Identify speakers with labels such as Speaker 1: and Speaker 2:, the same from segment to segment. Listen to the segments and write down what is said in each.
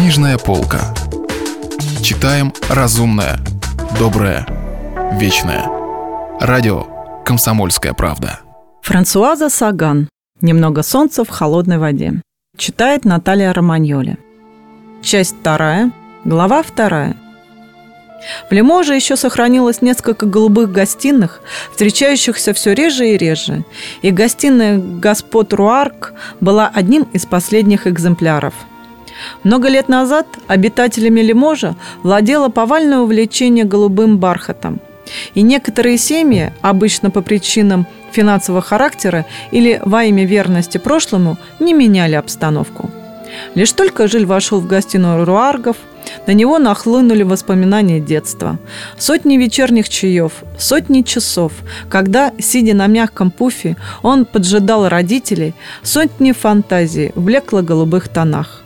Speaker 1: Книжная полка. Читаем разумное, доброе, вечное. Радио «Комсомольская правда».
Speaker 2: Франсуаза Саган. «Немного солнца в холодной воде». Читает Наталья Романьоли. Часть вторая, глава вторая. В Лиможе еще сохранилось несколько голубых гостиных, встречающихся все реже и реже, и гостиная господ Руарк была одним из последних экземпляров – много лет назад обитателями Лиможа владело повальное увлечение голубым бархатом. И некоторые семьи, обычно по причинам финансового характера или во имя верности прошлому, не меняли обстановку. Лишь только Жиль вошел в гостиную Руаргов, на него нахлынули воспоминания детства. Сотни вечерних чаев, сотни часов, когда, сидя на мягком пуфе, он поджидал родителей, сотни фантазий в блекло-голубых тонах.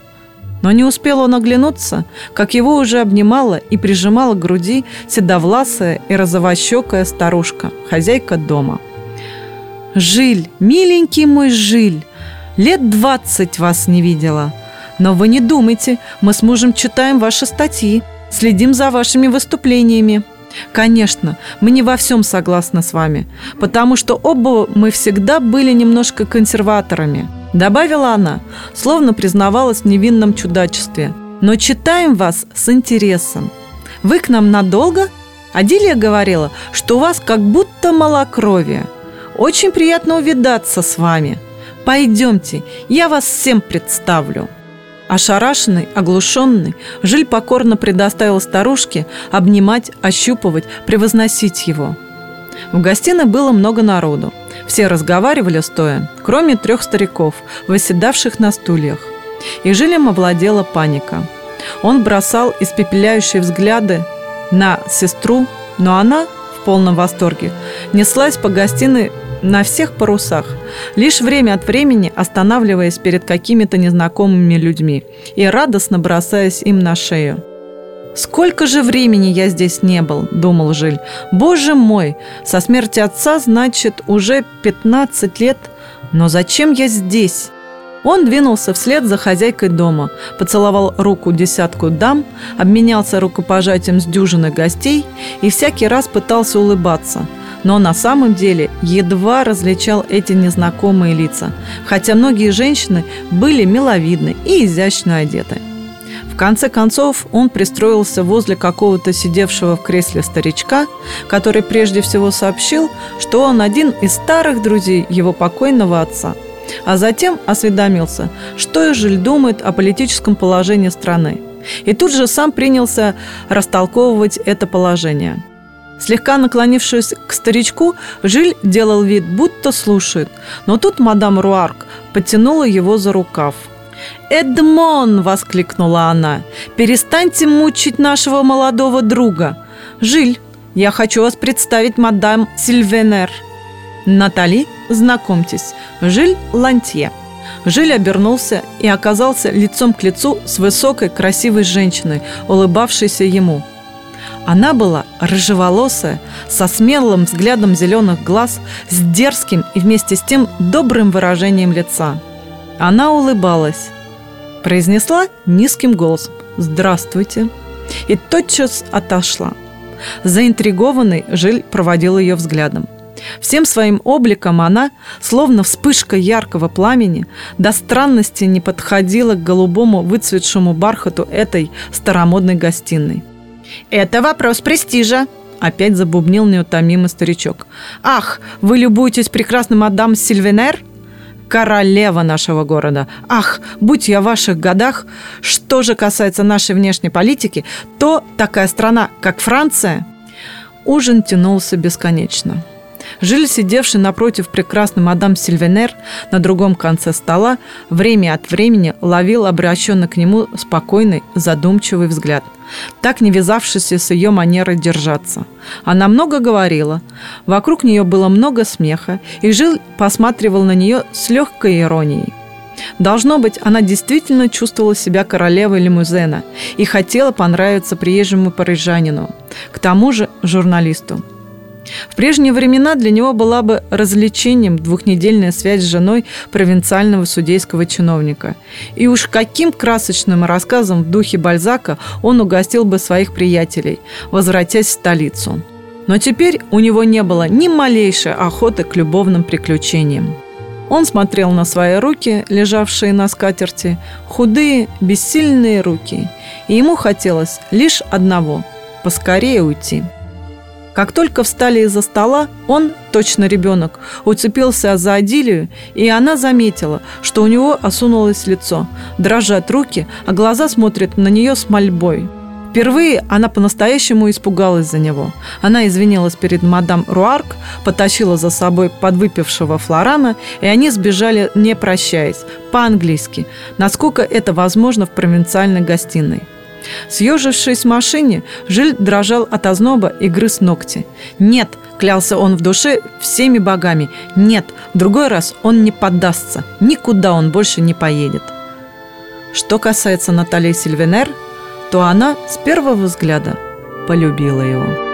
Speaker 2: Но не успел он оглянуться, как его уже обнимала и прижимала к груди седовласая и розовощекая старушка, хозяйка дома. «Жиль, миленький мой Жиль, лет двадцать вас не видела. Но вы не думайте, мы с мужем читаем ваши статьи, следим за вашими выступлениями. Конечно, мы не во всем согласны с вами, потому что оба мы всегда были немножко консерваторами – Добавила она, словно признавалась в невинном чудачестве. «Но читаем вас с интересом. Вы к нам надолго?» Адилия говорила, что у вас как будто малокровие. Очень приятно увидаться с вами. Пойдемте, я вас всем представлю». Ошарашенный, оглушенный, Жиль покорно предоставил старушке обнимать, ощупывать, превозносить его. В гостиной было много народу. Все разговаривали стоя, кроме трех стариков, восседавших на стульях. И Жилем овладела паника. Он бросал испепеляющие взгляды на сестру, но она, в полном восторге, неслась по гостиной на всех парусах, лишь время от времени останавливаясь перед какими-то незнакомыми людьми и радостно бросаясь им на шею. «Сколько же времени я здесь не был», – думал Жиль. «Боже мой, со смерти отца, значит, уже 15 лет. Но зачем я здесь?» Он двинулся вслед за хозяйкой дома, поцеловал руку десятку дам, обменялся рукопожатием с дюжиной гостей и всякий раз пытался улыбаться. Но на самом деле едва различал эти незнакомые лица, хотя многие женщины были миловидны и изящно одеты. В конце концов, он пристроился возле какого-то сидевшего в кресле старичка, который прежде всего сообщил, что он один из старых друзей его покойного отца. А затем осведомился, что Эжиль думает о политическом положении страны. И тут же сам принялся растолковывать это положение. Слегка наклонившись к старичку, Жиль делал вид, будто слушает. Но тут мадам Руарк потянула его за рукав – «Эдмон!» – воскликнула она. «Перестаньте мучить нашего молодого друга! Жиль, я хочу вас представить мадам Сильвенер. Натали, знакомьтесь, Жиль Лантье». Жиль обернулся и оказался лицом к лицу с высокой, красивой женщиной, улыбавшейся ему. Она была рыжеволосая, со смелым взглядом зеленых глаз, с дерзким и вместе с тем добрым выражением лица. Она улыбалась, произнесла низким голосом «Здравствуйте!» и тотчас отошла. Заинтригованный Жиль проводил ее взглядом. Всем своим обликом она, словно вспышка яркого пламени, до странности не подходила к голубому выцветшему бархату этой старомодной гостиной. «Это вопрос престижа», – опять забубнил неутомимый старичок. «Ах, вы любуетесь прекрасным мадам Сильвенер?» Королева нашего города. Ах, будь я в ваших годах, что же касается нашей внешней политики, то такая страна, как Франция... Ужин тянулся бесконечно. Жиль, сидевший напротив прекрасной мадам Сильвенер на другом конце стола, время от времени ловил обращенный к нему спокойный, задумчивый взгляд – так не вязавшийся с ее манерой держаться. Она много говорила, вокруг нее было много смеха, и Жил посматривал на нее с легкой иронией. Должно быть, она действительно чувствовала себя королевой лимузена и хотела понравиться приезжему парижанину, к тому же журналисту. В прежние времена для него была бы развлечением двухнедельная связь с женой провинциального судейского чиновника. И уж каким красочным рассказом в духе Бальзака он угостил бы своих приятелей, возвратясь в столицу. Но теперь у него не было ни малейшей охоты к любовным приключениям. Он смотрел на свои руки, лежавшие на скатерти, худые, бессильные руки, и ему хотелось лишь одного – поскорее уйти. Как только встали из-за стола, он, точно ребенок, уцепился за Адилию, и она заметила, что у него осунулось лицо, дрожат руки, а глаза смотрят на нее с мольбой. Впервые она по-настоящему испугалась за него. Она извинилась перед мадам Руарк, потащила за собой подвыпившего Флорана, и они сбежали, не прощаясь, по-английски, насколько это возможно в провинциальной гостиной. Съежившись в машине, Жиль дрожал от озноба и грыз ногти. «Нет!» – клялся он в душе всеми богами. «Нет! В другой раз он не поддастся. Никуда он больше не поедет». Что касается Натальи Сильвенер, то она с первого взгляда полюбила его.